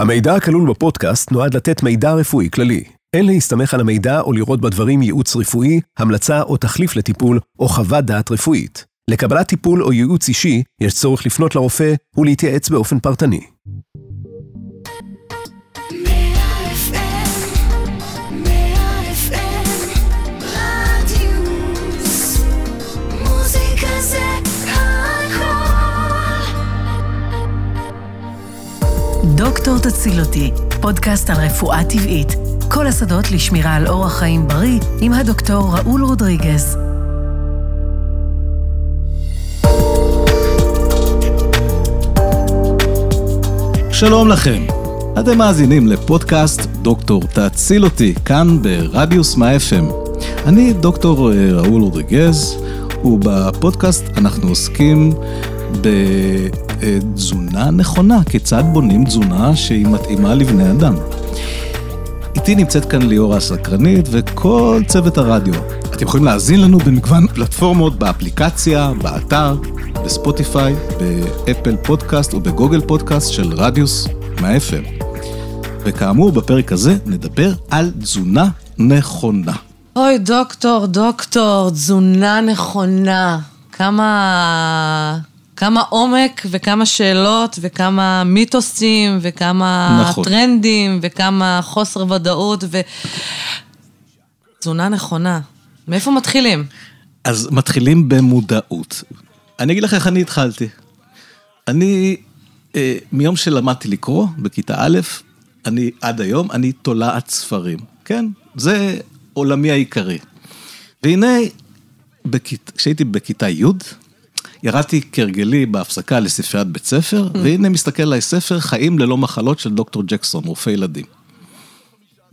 המידע הכלול בפודקאסט נועד לתת מידע רפואי כללי. אין להסתמך על המידע או לראות בדברים ייעוץ רפואי, המלצה או תחליף לטיפול, או חוות דעת רפואית. לקבלת טיפול או ייעוץ אישי, יש צורך לפנות לרופא ולהתייעץ באופן פרטני. דוקטור תציל אותי, פודקאסט על רפואה טבעית. כל השדות לשמירה על אורח חיים בריא עם הדוקטור ראול רודריגז. שלום לכם, אתם מאזינים לפודקאסט דוקטור תציל אותי, כאן ברדיוס מה FM. אני דוקטור אה, ראול רודריגז, ובפודקאסט אנחנו עוסקים בתזונה נכונה, כיצד בונים תזונה שהיא מתאימה לבני אדם. איתי נמצאת כאן ליאורה הסקרנית וכל צוות הרדיו. אתם יכולים להאזין לנו במגוון פלטפורמות, באפליקציה, באתר, בספוטיפיי, באפל פודקאסט ובגוגל פודקאסט של רדיוס מה-FM. וכאמור, בפרק הזה נדבר על תזונה נכונה. אוי, דוקטור, דוקטור, תזונה נכונה. כמה... כמה עומק וכמה שאלות וכמה מיתוסים וכמה נכון. טרנדים וכמה חוסר ודאות ו... תזונה נכונה. מאיפה מתחילים? אז מתחילים במודעות. אני אגיד לך איך אני התחלתי. אני, אה, מיום שלמדתי לקרוא, בכיתה א', אני עד היום, אני תולעת ספרים, כן? זה עולמי העיקרי. והנה, בכית, כשהייתי בכיתה י', ירדתי כהרגלי בהפסקה לספריית בית ספר, והנה מסתכל עליי ספר חיים ללא מחלות של דוקטור ג'קסון, רופא ילדים.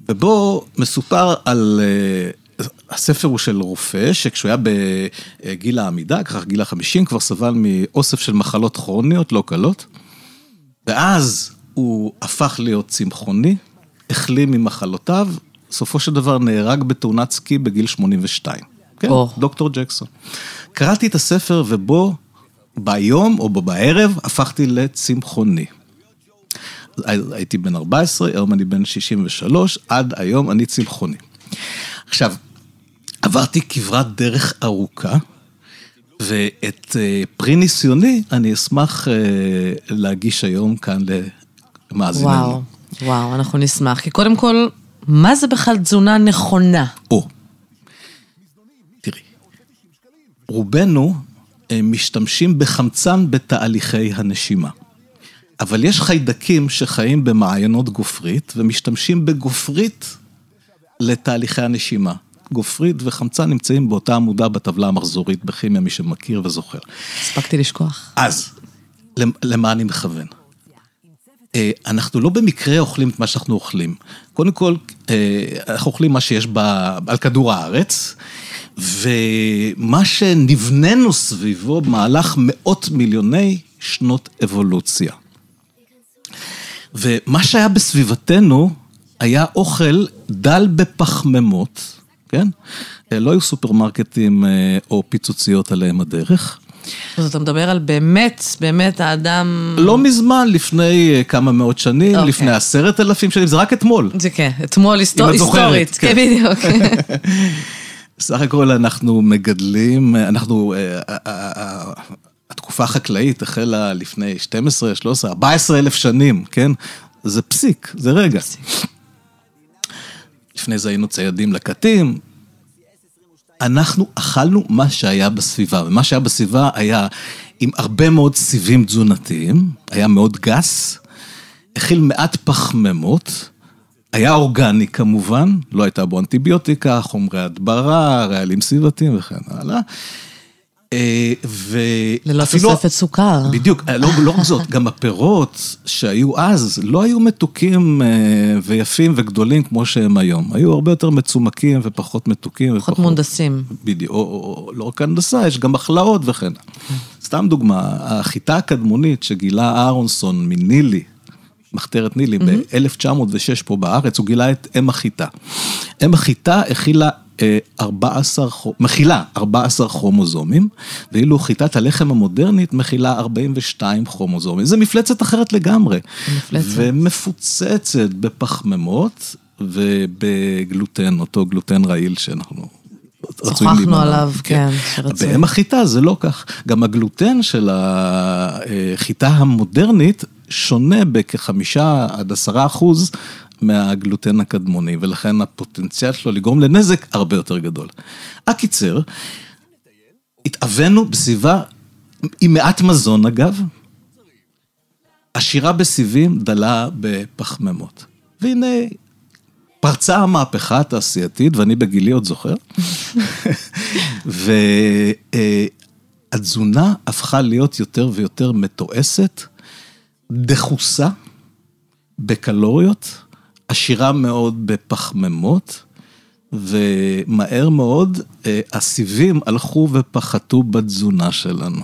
ובו מסופר על, uh, הספר הוא של רופא, שכשהוא היה בגיל העמידה, ככה גיל החמישים, כבר סבל מאוסף של מחלות כרוניות לא קלות, ואז הוא הפך להיות צמחוני, החלים ממחלותיו, סופו של דבר נהרג בתאונת סקי בגיל 82. כן, או. דוקטור ג'קסון. קראתי את הספר ובו ביום או בערב הפכתי לצמחוני. הייתי בן 14, היום אני בן 63, עד היום אני צמחוני. עכשיו, עברתי כברת דרך ארוכה, ואת אה, פרי ניסיוני אני אשמח אה, להגיש היום כאן למאזיננו. וואו, וואו, אנחנו נשמח. כי קודם כל, מה זה בכלל תזונה נכונה? או, תראי, רובנו משתמשים בחמצן בתהליכי הנשימה. אבל יש חיידקים שחיים במעיינות גופרית ומשתמשים בגופרית לתהליכי הנשימה. גופרית וחמצן נמצאים באותה עמודה בטבלה המחזורית בכימיה, מי שמכיר וזוכר. הספקתי לשכוח. אז, למ- למה אני מכוון? אה, אנחנו לא במקרה אוכלים את מה שאנחנו אוכלים. קודם כל, אה, אנחנו אוכלים מה שיש ב, על כדור הארץ, ומה שנבננו סביבו במהלך מאות מיליוני שנות אבולוציה. ומה שהיה בסביבתנו היה אוכל דל בפחמימות, כן? אה, לא היו סופרמרקטים אה, או פיצוציות עליהם הדרך. אז אתה מדבר על באמת, באמת האדם... לא מזמן, לפני אה, כמה מאות שנים, אוקיי. לפני עשרת אלפים שנים, זה רק אתמול. זה כן, אתמול היסטור- היסטורית. כן. כן, בדיוק. סך הכל אנחנו מגדלים, אנחנו, אה, אה, אה, התקופה החקלאית החלה לפני 12, 13, 14 אלף שנים, כן? זה פסיק, זה רגע. לפני זה היינו ציידים לקטים. אנחנו אכלנו מה שהיה בסביבה, ומה שהיה בסביבה היה עם הרבה מאוד סיבים תזונתיים, היה מאוד גס, הכיל מעט פחמימות, היה אורגני כמובן, לא הייתה בו אנטיביוטיקה, חומרי הדברה, רעלים סביבתיים וכן הלאה. אה, ו... ללא אפילו- תוספת סוכר. בדיוק, אה, לא, לא רק זאת, גם הפירות שהיו אז לא היו מתוקים אה, ויפים וגדולים כמו שהם היום. היו הרבה יותר מצומקים ופחות מתוקים. פחות מונדסים. בדיוק, או, או, או לא רק הנדסה, יש גם הכלאות וכן. סתם דוגמה, החיטה הקדמונית שגילה אהרונסון מנילי, מחתרת נילי, ב-1906 פה בארץ, הוא גילה את אם החיטה. אם החיטה הכילה אה, 14, כרו- מכילה 14 כרומוזומים, ואילו חיטת הלחם המודרנית מכילה 42 כרומוזומים. זה מפלצת אחרת לגמרי. מפלצת. ומפוצצת בפחמימות ובגלוטן, אותו גלוטן רעיל שאנחנו... שוחחנו. עליו, כן, שרצוי. באם החיטה זה לא כך. גם הגלוטן של החיטה המודרנית שונה בכחמישה עד עשרה אחוז מהגלוטן הקדמוני, ולכן הפוטנציאל שלו לגרום לנזק הרבה יותר גדול. הקיצר, התאווינו בסביבה עם מעט מזון אגב, עשירה בסיבים, דלה בפחמימות. והנה, פרצה המהפכה התעשייתית, ואני בגילי עוד זוכר, והתזונה הפכה להיות יותר ויותר מתועסת, דחוסה בקלוריות, עשירה מאוד בפחמימות, ומהר מאוד אה, הסיבים הלכו ופחתו בתזונה שלנו.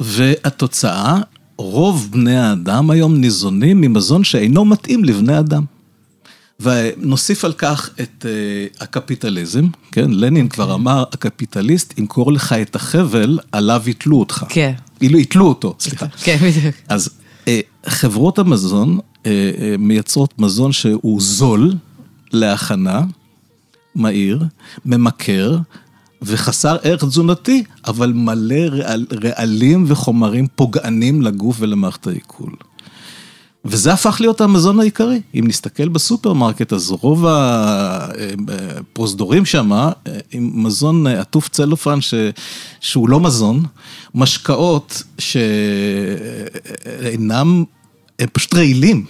והתוצאה, רוב בני האדם היום ניזונים ממזון שאינו מתאים לבני אדם. ונוסיף על כך את uh, הקפיטליזם, כן? לנין כבר אמר, הקפיטליסט ימכור לך את החבל, עליו יתלו אותך. כן. כאילו, יתלו אותו, סליחה. כן, בדיוק. אז אה, חברות המזון אה, אה, מייצרות מזון שהוא זול להכנה, מהיר, ממכר וחסר ערך תזונתי, אבל מלא רעל, רעלים וחומרים פוגענים לגוף ולמערכת העיכול. וזה הפך להיות המזון העיקרי. אם נסתכל בסופרמרקט, אז רוב הפרוזדורים שם, עם מזון עטוף צלופן ש... שהוא לא מזון, משקאות שאינם, הם פשוט רעילים.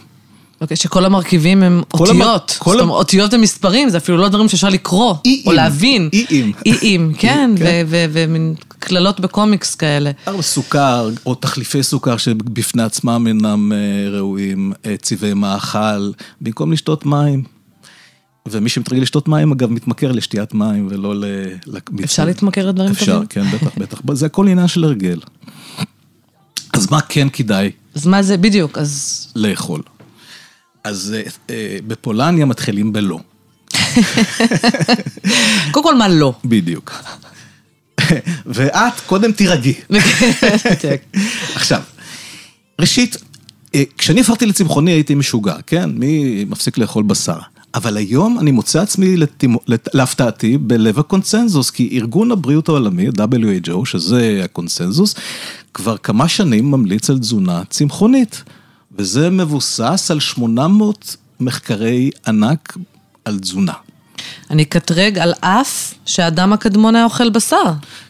אוקיי, שכל המרכיבים הם כל המ- אותיות. כל זאת המ- אומרת, אותיות ומספרים, זה אפילו לא דברים שאפשר לקרוא. או להבין. איים. איים, כן, כן. ומין קללות בקומיקס כאלה. סוכר, או תחליפי סוכר שבפני עצמם אינם אה, ראויים, אה, צבעי מאכל, במקום לשתות מים. ומי שמתרגל לשתות מים, אגב, מתמכר לשתיית מים ולא ל... אפשר להתמכר לדברים אפשר, טובים? כן, בטח, בטח. זה הכל עניין של הרגל. אז מה כן כדאי אז מה זה, בדיוק, אז לאכול? אז אה, אה, בפולניה מתחילים בלא. קודם כל מה לא. בדיוק. ואת קודם תירגעי. עכשיו, ראשית, אה, כשאני הפכתי לצמחוני הייתי משוגע, כן? מי מפסיק לאכול בשר? אבל היום אני מוצא עצמי, לתימו- לת- להפתעתי, בלב הקונצנזוס, כי ארגון הבריאות העולמי, WHO, שזה הקונצנזוס, כבר כמה שנים ממליץ על תזונה צמחונית. וזה מבוסס על 800 מחקרי ענק על תזונה. אני אקטרג על אף שהאדם הקדמון היה אוכל בשר.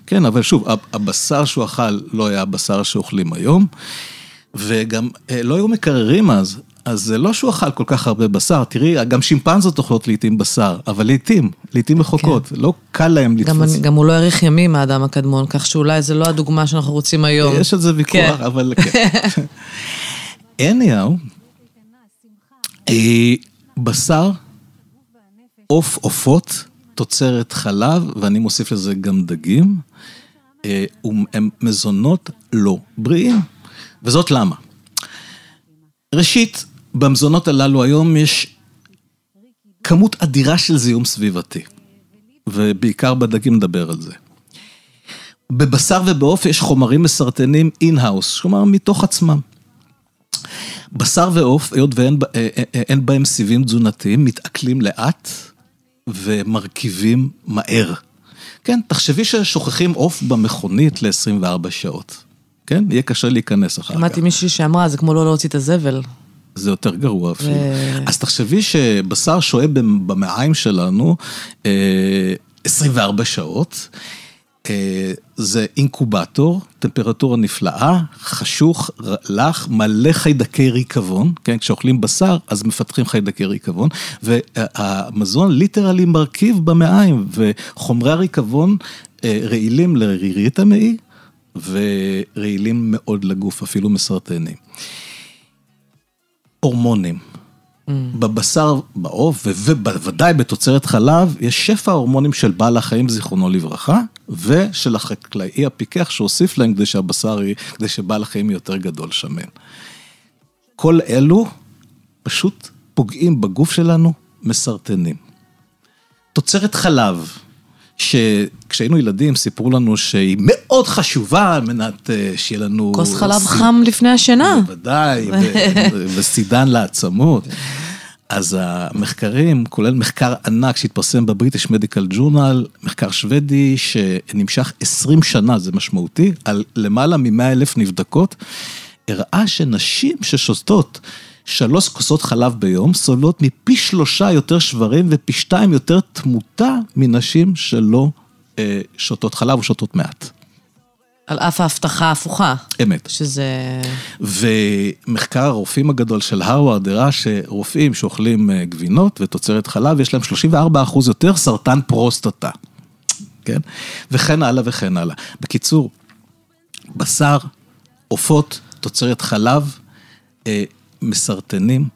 כן, אבל שוב, הבשר שהוא אכל לא היה הבשר שאוכלים היום, וגם אה, לא היו מקררים אז, אז זה לא שהוא אכל כל כך הרבה בשר, תראי, גם שימפנזות אוכלות לעיתים בשר, אבל לעיתים, לעיתים רחוקות, לא קל להם גם, לתפוס. אני- גם הוא לא האריך ימים, האדם הקדמון, כך שאולי זה לא הדוגמה שאנחנו רוצים היום. יש על זה ויכוח, כן. אבל כן. anyhow, אה, בשר, עוף, עופות, תוצרת חלב, ואני מוסיף לזה גם דגים, אה, הם מזונות לא בריאים. וזאת למה? ראשית, במזונות הללו היום יש כמות אדירה של זיהום סביבתי, ובעיקר בדגים נדבר על זה. בבשר ובעוף יש חומרים מסרטנים in-house, כלומר מתוך עצמם. בשר ועוף, היות ואין אה, אה, אה, בהם סיבים תזונתיים, מתעכלים לאט ומרקיבים מהר. כן, תחשבי ששוכחים עוף במכונית ל-24 שעות. כן? יהיה קשה להיכנס אחר כך. שמעתי מישהי שאמרה, זה כמו לא להוציא את הזבל. זה יותר גרוע אפילו. ו- אז תחשבי שבשר שוהה במ- במעיים שלנו אה, 24 שעות. אה, זה אינקובטור, טמפרטורה נפלאה, חשוך, לח, מלא חיידקי ריקבון, כן, כשאוכלים בשר אז מפתחים חיידקי ריקבון, והמזון ליטרלי מרכיב במעיים, וחומרי הריקבון אה, רעילים לרירית המעי, ורעילים מאוד לגוף, אפילו מסרטנים. הורמונים. בבשר, בעוף, ובוודאי בתוצרת חלב, יש שפע הורמונים של בעל החיים, זיכרונו לברכה, ושל החקלאי הפיקח שהוסיף להם כדי שהבשר, יהיה- כדי שבעל החיים יהיה יותר גדול, שמן. כל אלו פשוט פוגעים בגוף שלנו, מסרטנים. תוצרת חלב, שכשהיינו ילדים סיפרו לנו שהיא מאוד חשובה על מנת אה, שיהיה לנו... כוס חלב ס- חם לפני השינה. בוודאי, ו- וסידן לעצמות. אז המחקרים, כולל מחקר ענק שהתפרסם בבריטיש מדיקל ג'ורנל, מחקר שוודי שנמשך 20 שנה, זה משמעותי, על למעלה מ-100 אלף נבדקות, הראה שנשים ששותות שלוש כוסות חלב ביום, סובלות מפי שלושה יותר שברים ופי שתיים יותר תמותה מנשים שלא אה, שותות חלב או שותות מעט. על אף ההבטחה ההפוכה. אמת. שזה... ומחקר הרופאים הגדול של הרווארד הראה שרופאים שאוכלים אה, גבינות ותוצרת חלב, יש להם 34 אחוז יותר סרטן פרוסטטה, כן? וכן הלאה וכן הלאה. בקיצור, בשר, עופות, תוצרת חלב, אה, מסרטנים,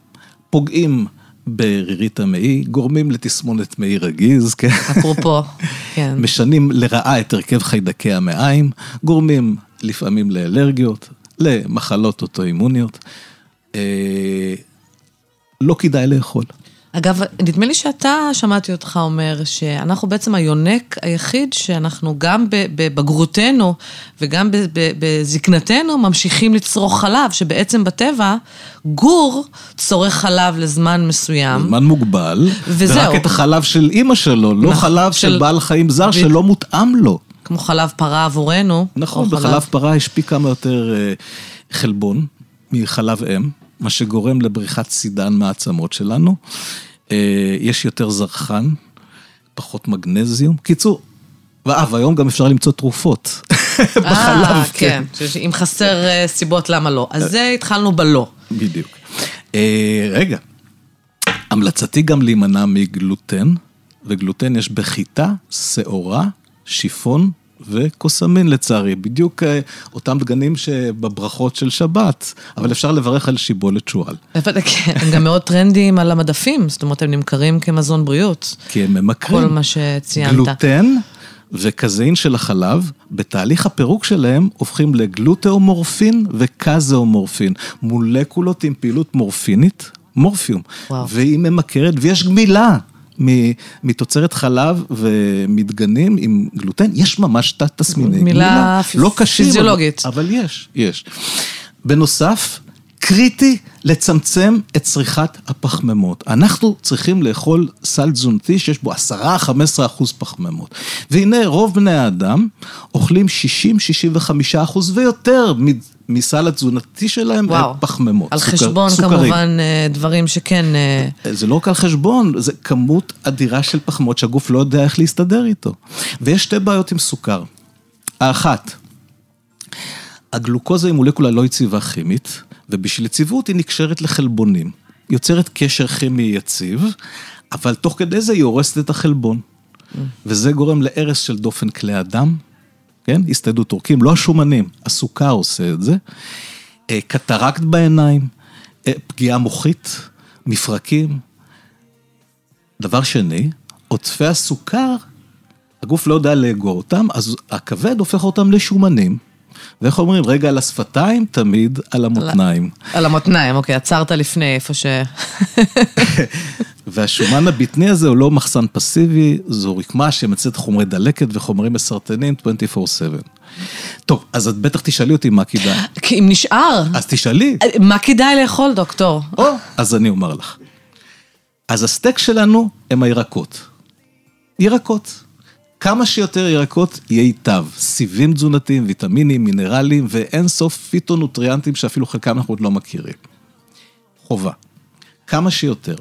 פוגעים ברירית המעי, גורמים לתסמונת מעי רגיז, כן? אפרופו, כן. משנים לרעה את הרכב חיידקי המעיים, גורמים לפעמים לאלרגיות, למחלות אוטואימוניות. אה, לא כדאי לאכול. אגב, נדמה לי שאתה, שמעתי אותך אומר, שאנחנו בעצם היונק היחיד שאנחנו גם בבגרותנו וגם בזקנתנו ממשיכים לצרוך חלב, שבעצם בטבע גור צורך חלב לזמן מסוים. זמן מוגבל, וזהו. ורק את החלב של אימא שלו, לא נכון, חלב של של- בעל חיים זר ב- שלא מותאם לו. כמו חלב פרה עבורנו. נכון, בחלב פרה יש פי כמה יותר אה, חלבון מחלב אם, מה שגורם לבריחת סידן מהעצמות שלנו. אה, יש יותר זרחן, פחות מגנזיום. קיצור, אה, והיום גם אפשר למצוא תרופות בחלב. אה, כן. שיש- אם חסר אה, סיבות למה לא. אז זה התחלנו בלא. בדיוק. אה, רגע, המלצתי גם להימנע מגלוטן, וגלוטן יש בחיטה, שעורה, שיפון וקוסמין לצערי, בדיוק אה, אותם דגנים שבברכות של שבת, אבל אפשר לברך על שיבולת שועל, כן, הם גם מאוד טרנדיים על המדפים, זאת אומרת, הם נמכרים כמזון בריאות. כי הם ממכרים. כל מה שציינת. גלוטן וקזאין של החלב, בתהליך הפירוק שלהם הופכים לגלוטאומורפין וקזאומורפין, מולקולות עם פעילות מורפינית, מורפיום, וואו. והיא ממכרת ויש גמילה. מתוצרת חלב ומדגנים עם גלוטן, יש ממש תת תסמיני גמילה פ- לא קשים, אבל- פיזיולוגית. אבל יש, יש. בנוסף, קריטי לצמצם את צריכת הפחמימות. אנחנו צריכים לאכול סל תזונתי שיש בו 10-15 אחוז פחמימות. והנה, רוב בני האדם אוכלים 60-65 אחוז ויותר מסל התזונתי שלהם וואו. פחמימות. על סוכר- חשבון סוכרים. כמובן אה, דברים שכן... אה, זה לא רק על חשבון, זה כמות אדירה של פחמות שהגוף לא יודע איך להסתדר איתו. ויש שתי בעיות עם סוכר. האחת, הגלוקוזה היא מולקולה לא יציבה כימית, ובשביל יציבות היא נקשרת לחלבונים. יוצרת קשר כימי יציב, אבל תוך כדי זה היא הורסת את החלבון. וזה גורם להרס של דופן כלי הדם, כן? הסתיידות עורקים, לא השומנים, הסוכר עושה את זה. אה, קטרקט בעיניים, אה, פגיעה מוחית, מפרקים. דבר שני, עודפי הסוכר, הגוף לא יודע לאגור אותם, אז הכבד הופך אותם לשומנים. ואיך אומרים, רגע על השפתיים, תמיד על המותניים. על המותניים, אוקיי, עצרת לפני איפה ש... והשומן הבטני הזה הוא לא מחסן פסיבי, זו רקמה שמייצרת חומרי דלקת וחומרים מסרטנים 24/7. טוב, אז את בטח תשאלי אותי מה כדאי. אם נשאר, אז תשאלי. מה כדאי לאכול, דוקטור? או, אז אני אומר לך. אז הסטייק שלנו הם הירקות. ירקות. כמה שיותר ירקות ייטב. סיבים תזונתיים, ויטמינים, מינרלים ואין סוף פיטונוטריאנטים שאפילו חלקם אנחנו עוד לא מכירים. חובה. כמה שיותר.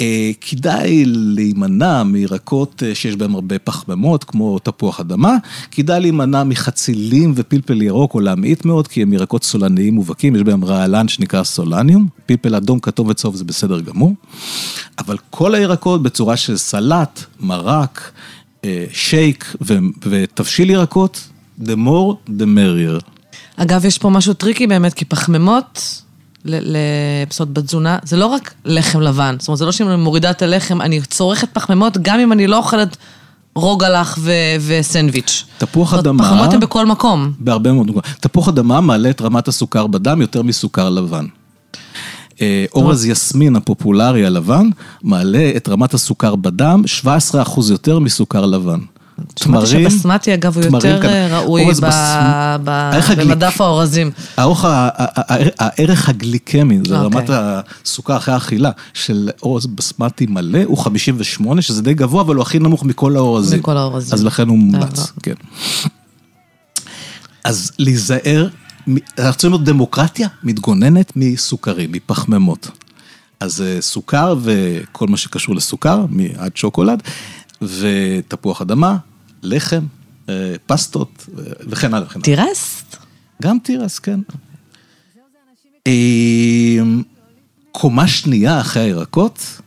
אה, כדאי להימנע מירקות אה, שיש בהם הרבה פחמימות, כמו תפוח אדמה, כדאי להימנע מחצילים ופלפל ירוק או להמעיט מאוד, כי הם ירקות סולניים מובהקים, יש בהם רעלן שנקרא סולניום, פלפל אדום, כתום וצהוב זה בסדר גמור, אבל כל הירקות בצורה של סלט, מרק, שייק ו- ותבשיל ירקות, the more the merrier. אגב, יש פה משהו tricky באמת, כי פחמימות, ל- ל- זאת אומרת, בתזונה, זה לא רק לחם לבן. זאת אומרת, זה לא שאם אני מורידה את הלחם, אני צורכת פחמימות, גם אם אני לא אוכלת רוגלח ו- וסנדוויץ'. תפוח זאת אדמה- פחמימות הן בכל מקום. בהרבה מאוד מקומות. תפוח אדמה מעלה את רמת הסוכר בדם יותר מסוכר לבן. אה, אורז יסמין הפופולרי הלבן, מעלה את רמת הסוכר בדם 17% יותר מסוכר לבן. שמעתי תמרים- שבסמטי אגב הוא יותר כאן. אה, ראוי ב- ב- במדף האורזים. האורך, הערך הגליקמי, זה אוקיי. רמת הסוכר אחרי האכילה של אורז בסמטי מלא, הוא 58, שזה די גבוה, אבל הוא הכי נמוך מכל האורזים. מכל האורזים. אז לכן הוא מומלץ, אה, כן. אז להיזהר, אנחנו צריכים להיות דמוקרטיה מתגוננת מסוכרים, מפחמימות. אז אה, סוכר וכל מה שקשור לסוכר, עד שוקולד, ותפוח אדמה, לחם, אה, פסטות אה, וכן הלאה. וכן הלאה. תירס? גם תירס, כן. קומה שנייה אחרי הירקות,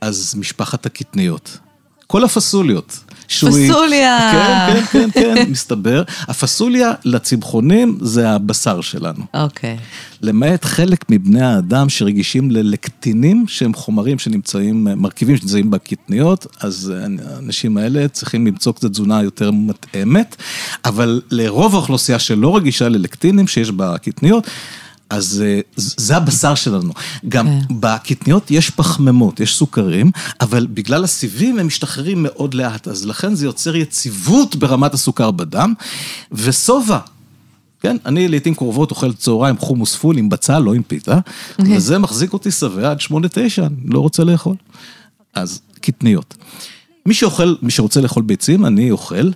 אז משפחת הקטניות. כל הפסוליות. שועית. פסוליה. כן, כן, כן, כן, מסתבר. הפסוליה לצמחונים זה הבשר שלנו. אוקיי. למעט חלק מבני האדם שרגישים ללקטינים, שהם חומרים שנמצאים, מרכיבים שנמצאים בקטניות, אז האנשים האלה צריכים למצוא קצת תזונה יותר מתאמת, אבל לרוב האוכלוסייה שלא רגישה ללקטינים שיש בקטניות, אז אה, זה הבשר שלנו. גם כן. בקטניות יש פחמימות, יש סוכרים, אבל בגלל הסיבים הם משתחררים מאוד לאט, אז לכן זה יוצר יציבות ברמת הסוכר בדם, ושובע. כן, אני לעיתים קרובות אוכל צהריים חומוס פול עם בצל, לא עם פיתה, וזה מחזיק אותי שבע עד שמונה, תשע, אני לא רוצה לאכול. אז קטניות. מי שאוכל, מי שרוצה לאכול ביצים, אני אוכל.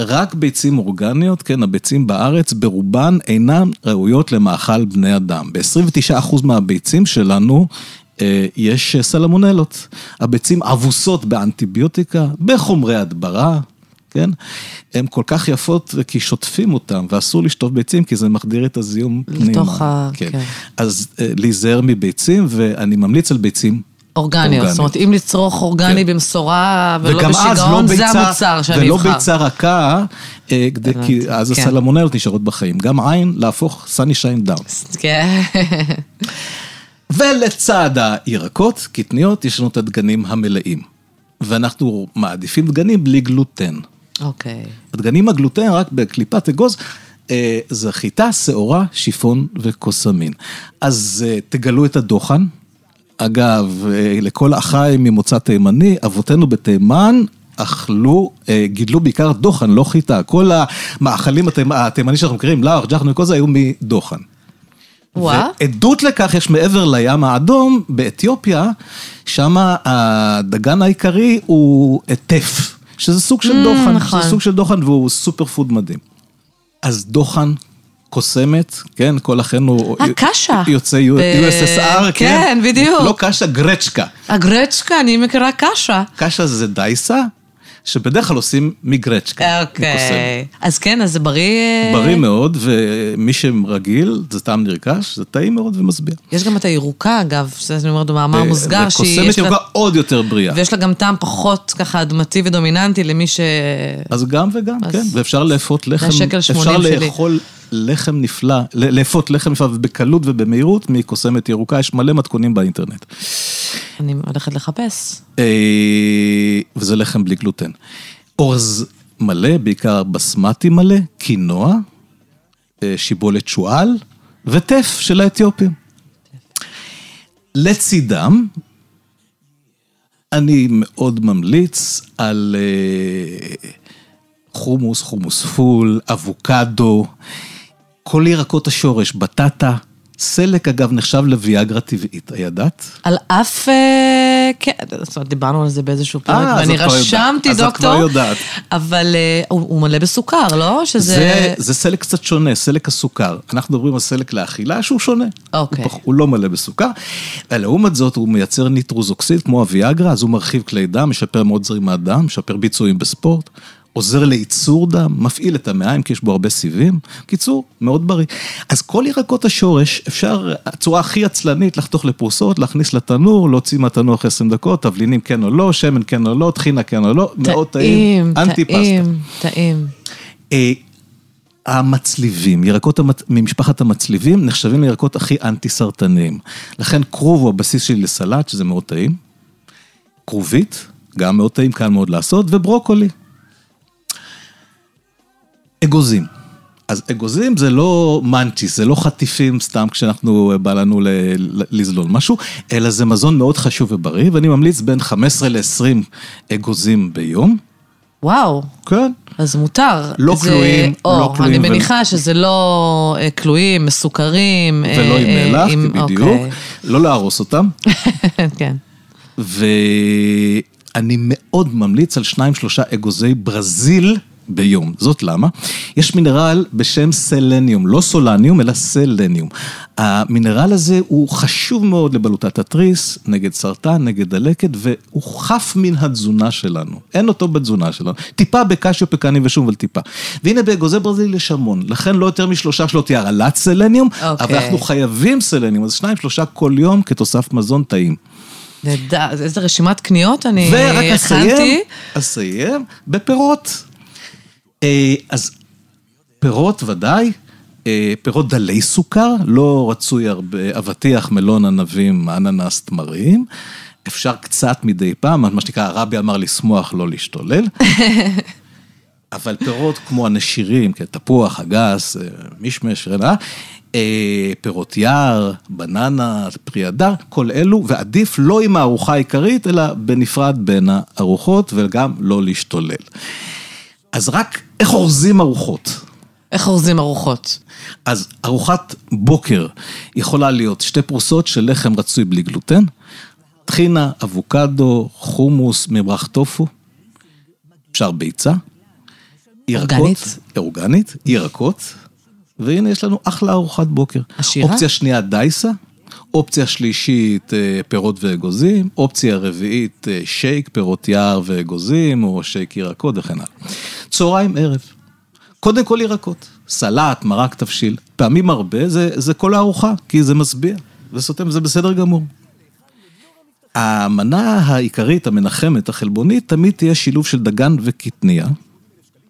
רק ביצים אורגניות, כן, הביצים בארץ ברובן אינן ראויות למאכל בני אדם. ב-29% מהביצים שלנו אה, יש סלמונלות. הביצים אבוסות באנטיביוטיקה, בחומרי הדברה, כן? הן כל כך יפות כי שוטפים אותן, ואסור לשטוף ביצים כי זה מחדיר את הזיהום פנימה. לתוך ה- כן. כן. אז אה, להיזהר מביצים, ואני ממליץ על ביצים. אורגניות, זאת אומרת, אם לצרוך אורגני כן. במשורה ולא אז לא בשיגעון, זה ביצה, המוצר שאני ולא אבחר. ביצה רכה, אה, כדי- כי אז כן. הסלמונלות נשארות בחיים. גם עין, להפוך סני שיין דאון. כן. ולצד הירקות, קטניות, יש לנו את הדגנים המלאים. ואנחנו מעדיפים דגנים בלי גלוטן. אוקיי. הדגנים הגלוטן רק בקליפת אגוז, אה, זה חיטה, שעורה, שיפון וקוסמין. אז אה, תגלו את הדוחן. אגב, אה, לכל אחיי ממוצא תימני, אבותינו בתימן אכלו, אה, גידלו בעיקר דוחן, לא חיטה. כל המאכלים התימ- התימנים שאנחנו מכירים, לאו, ג'חנו וכל זה, היו מדוחן. ועדות לכך יש מעבר לים האדום, באתיופיה, שם הדגן העיקרי הוא טף, שזה סוג של דוחן, נכון. שזה סוג של דוחן והוא סופר פוד מדהים. אז דוחן, קוסמת, כן, כל אחינו... אה, קשה. יוצא ב- USSR, כן. כן, בדיוק. לא קשה, גרצ'קה. הגרצ'קה, אני מכירה קשה. קשה זה דייסה, שבדרך כלל עושים מגרצ'קה. אוקיי. אז כן, אז זה בריא... אה, בריא מאוד, ומי שרגיל, זה טעם נרכש, זה טעים מאוד ומשביע. יש גם את הירוקה, אגב, אני אומרת במאמר מוסגר, שהיא... וקוסמת ירוקה עוד יותר בריאה. ויש לה גם טעם פחות ככה אדמתי ודומיננטי למי ש... אז גם וגם, כן, ואפשר לאפות לחם, אפשר. לאכול לחם נפלא, לאפות לחם נפלא ובקלות ובמהירות מקוסמת ירוקה, יש מלא מתכונים באינטרנט. אני הולכת לחפש. אה, וזה לחם בלי גלוטן. אורז מלא, בעיקר בסמטי מלא, קינוע, אה, שיבולת שועל וטף של האתיופים. לצידם, אני מאוד ממליץ על אה, חומוס, חומוס פול, אבוקדו, כל ירקות השורש, בטטה. סלק אגב נחשב לוויאגרה טבעית, הידעת? על אף... אה, כן, זאת אומרת, דיברנו על זה באיזשהו פרק, אה, אז ואני רשמתי, יודעת. אז את דוקטור. כבר יודעת. אבל אה, הוא מלא בסוכר, לא? שזה... זה, סלק קצת שונה, סלק הסוכר. אנחנו מדברים על סלק לאכילה שהוא שונה. אוקיי. הוא לא מלא בסוכר. לעומת זאת, הוא מייצר ניטרוזוקסיד כמו הוויאגרה, אז הוא מרחיב כלי דם, משפר מאוד זרימת דם, משפר ביצועים בספורט, עוזר לייצור דם, מפעיל את המעיים כי יש בו הרבה סיבים. קיצור, מאוד בריא. אז כל ירקות השורש, אפשר, הצורה הכי עצלנית, לחתוך לפרוסות, להכניס לתנור, להוציא מהתנור אחרי 20 דקות, תבלינים כן או לא, שמן כן או לא, טחינה כן או לא, מאוד טעים, אנטי פסטה. טעים, טעים. אה, המצליבים, ירקות המצ... ממשפחת המצליבים נחשבים לירקות הכי אנטי סרטניים. לכן כרוב הוא הבסיס שלי לסלט, שזה מאוד טעים. כרובית, גם מאוד טעים, קל מאוד לעשות, וברוקולי. אגוזים. אז אגוזים זה לא מאנצ'יס, זה לא חטיפים סתם כשאנחנו, בא לנו ל- לזלול משהו, אלא זה מזון מאוד חשוב ובריא, ואני ממליץ בין 15 ל-20 אגוזים ביום. וואו, כן. אז מותר. לא זה- כלואים, או, לא כלואים אני ו- מניחה שזה לא אה, כלואים, מסוכרים. ולא עם אה, מלח, עם- בדיוק. אוקיי. לא להרוס אותם. כן. ואני מאוד ממליץ על שניים שלושה אגוזי ברזיל ביום. זאת למה? יש מינרל בשם סלניום, לא סולניום, אלא סלניום. המינרל הזה הוא חשוב מאוד לבלוטת התריס, נגד סרטן, נגד דלקת, והוא חף מן התזונה שלנו. אין אותו בתזונה שלנו. טיפה בקשיו, פקני ושום, אבל טיפה. והנה באגוזי ברזיל יש המון, לכן לא יותר משלושה שלא תהיה הרעלת סלניום, אוקיי. אבל אנחנו חייבים סלניום, אז שניים שלושה כל יום כתוסף מזון טעים. נהדר, איזה רשימת קניות אני ורק אסיים, הכנתי. אסיים בפירות. אה, אז פירות ודאי, אה, פירות דלי סוכר, לא רצוי הרבה, אבטיח, מלון, ענבים, אננס, תמרים. אפשר קצת מדי פעם, מה שנקרא, הרבי אמר לשמוח, לא להשתולל. אבל פירות כמו הנשירים, כן, תפוח, אגס, אה, מישמש, רנה, פירות יער, בננה, פרי הדר, כל אלו, ועדיף לא עם הארוחה העיקרית, אלא בנפרד בין הארוחות, וגם לא להשתולל. אז רק איך אורזים ארוחות? איך אורזים ארוחות? אז ארוחת בוקר יכולה להיות שתי פרוסות של לחם רצוי בלי גלוטן, טחינה, אבוקדו, חומוס, ממרח טופו, אפשר ביצה, ירקות, אורגנית? אורגנית, ירקות, והנה יש לנו אחלה ארוחת בוקר. עשירה? אופציה שנייה דייסה, אופציה שלישית אה, פירות ואגוזים, אופציה רביעית אה, שייק, פירות יער ואגוזים, או שייק ירקות וכן הלאה. צהריים ערב. קודם כל ירקות, סלט, מרק תבשיל, פעמים הרבה זה, זה כל הארוחה, כי זה משביע, זה סותם, זה בסדר גמור. המנה העיקרית, המנחמת, החלבונית, תמיד תהיה שילוב של דגן וקטניה,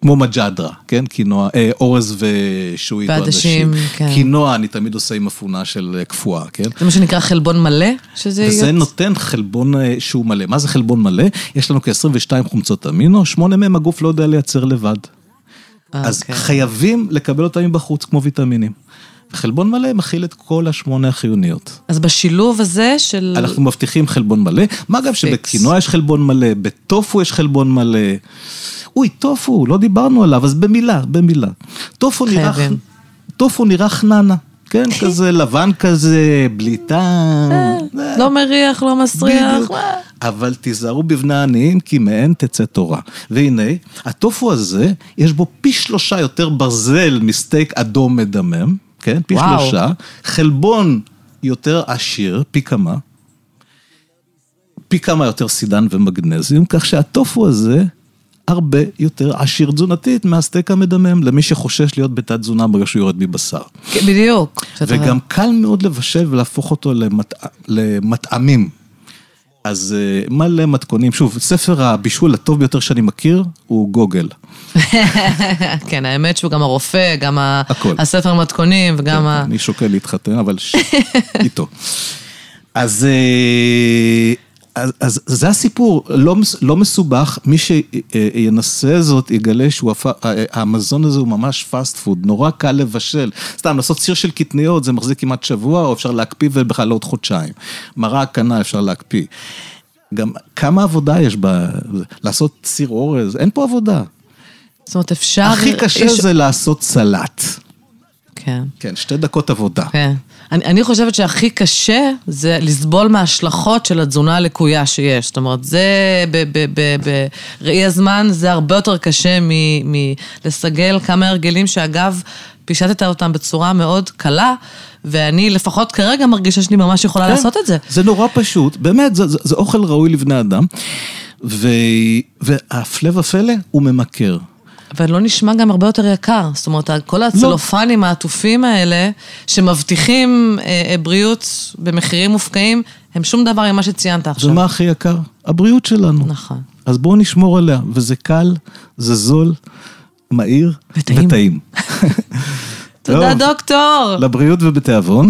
כמו מג'דרה, כן? קינוע, אה, אורז ושועית ועדשים, עדשים. כן. קינוע אני תמיד עושה עם אפונה של אה, קפואה, כן? זה מה שנקרא חלבון מלא? שזה וזה יוצא- נותן חלבון אה, שהוא מלא. מה זה חלבון מלא? יש לנו כ-22 חומצות אמינו, שמונה מהם הגוף לא יודע לייצר לבד. אז אוקיי. חייבים לקבל אותם מבחוץ, כמו ויטמינים. חלבון מלא מכיל את כל השמונה החיוניות. אז בשילוב הזה של... אנחנו מבטיחים חלבון מלא, מה גם שבקינוע יש חלבון מלא, בטופו יש חלבון מלא. אוי, טופו, לא דיברנו עליו, אז במילה, במילה. טופו נראה. טופו נראה חננה, כן, כזה לבן כזה, בלי טעם. אה, לא מריח, לא מסריח. אבל תיזהרו בבני העניים, כי מהן תצא תורה. והנה, הטופו הזה, יש בו פי שלושה יותר ברזל מסטייק אדום מדמם, כן? פי וואו. שלושה. חלבון יותר עשיר, פי כמה. פי כמה יותר סידן ומגנזיום, כך שהטופו הזה הרבה יותר עשיר תזונתית מהסטייק המדמם, למי שחושש להיות בתת תזונה ברגע שהוא יורד מבשר. כן, בדיוק. וגם קל מאוד לבשל ולהפוך אותו למט... למטעמים. אז אה, מלא מתכונים, שוב, ספר הבישול הטוב ביותר שאני מכיר הוא גוגל. כן, האמת שהוא גם הרופא, גם הכל. הספר מתכונים וגם ה... אני שוקל להתחתן, אבל ש... איתו. אז, אה, אז, אז זה הסיפור, לא, לא מסובך, מי שינסה זאת יגלה שהמזון הזה הוא ממש fast food, נורא קל לבשל. סתם, לעשות סיר של קטניות זה מחזיק כמעט שבוע, או אפשר להקפיא ובכלל לעוד חודשיים. מרק כנ"ל אפשר להקפיא. גם כמה עבודה יש ב... לעשות סיר אורז, אין פה עבודה. זאת אומרת, אפשר... הכי קשה יש- זה לעשות סלט. כן. כן, שתי דקות עבודה. כן. אני, אני חושבת שהכי קשה זה לסבול מההשלכות של התזונה הלקויה שיש. זאת אומרת, זה בראי הזמן, זה הרבה יותר קשה מלסגל כמה הרגלים שאגב, פישטת אותם בצורה מאוד קלה, ואני לפחות כרגע מרגישה שאני ממש יכולה כן, לעשות את זה. זה נורא פשוט, באמת, זה, זה, זה אוכל ראוי לבני אדם, והפלא ופלא, הוא ממכר. אבל לא נשמע גם הרבה יותר יקר. זאת אומרת, כל הצלופנים העטופים האלה, שמבטיחים אה, אה, בריאות במחירים מופקעים, הם שום דבר ממה שציינת עכשיו. ומה הכי יקר? הבריאות שלנו. נכון. אז בואו נשמור עליה, וזה קל, זה זול, מהיר וטעים. וטעים. תודה, דוקטור. לבריאות ובתיאבון.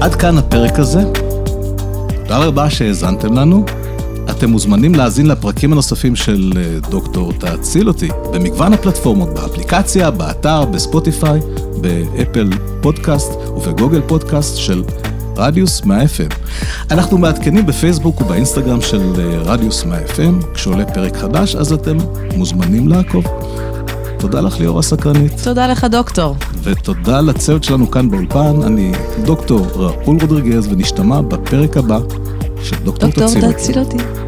עד כאן הפרק הזה. תודה רבה שהאזנתם לנו. אתם מוזמנים להאזין לפרקים הנוספים של אה, דוקטור תציל אותי, במגוון הפלטפורמות, באפליקציה, באתר, בספוטיפיי, באפל פודקאסט ובגוגל פודקאסט של רדיוס 100 FM. אנחנו מעדכנים בפייסבוק ובאינסטגרם של אה, רדיוס 100 FM, כשעולה פרק חדש, אז אתם מוזמנים לעקוב. תודה לך ליאור הסקרנית. תודה לך, דוקטור. ותודה לצוות שלנו כאן באולפן, אני דוקטור ראול רודריגז, ונשתמע בפרק הבא של דוקטור. תציל אותי.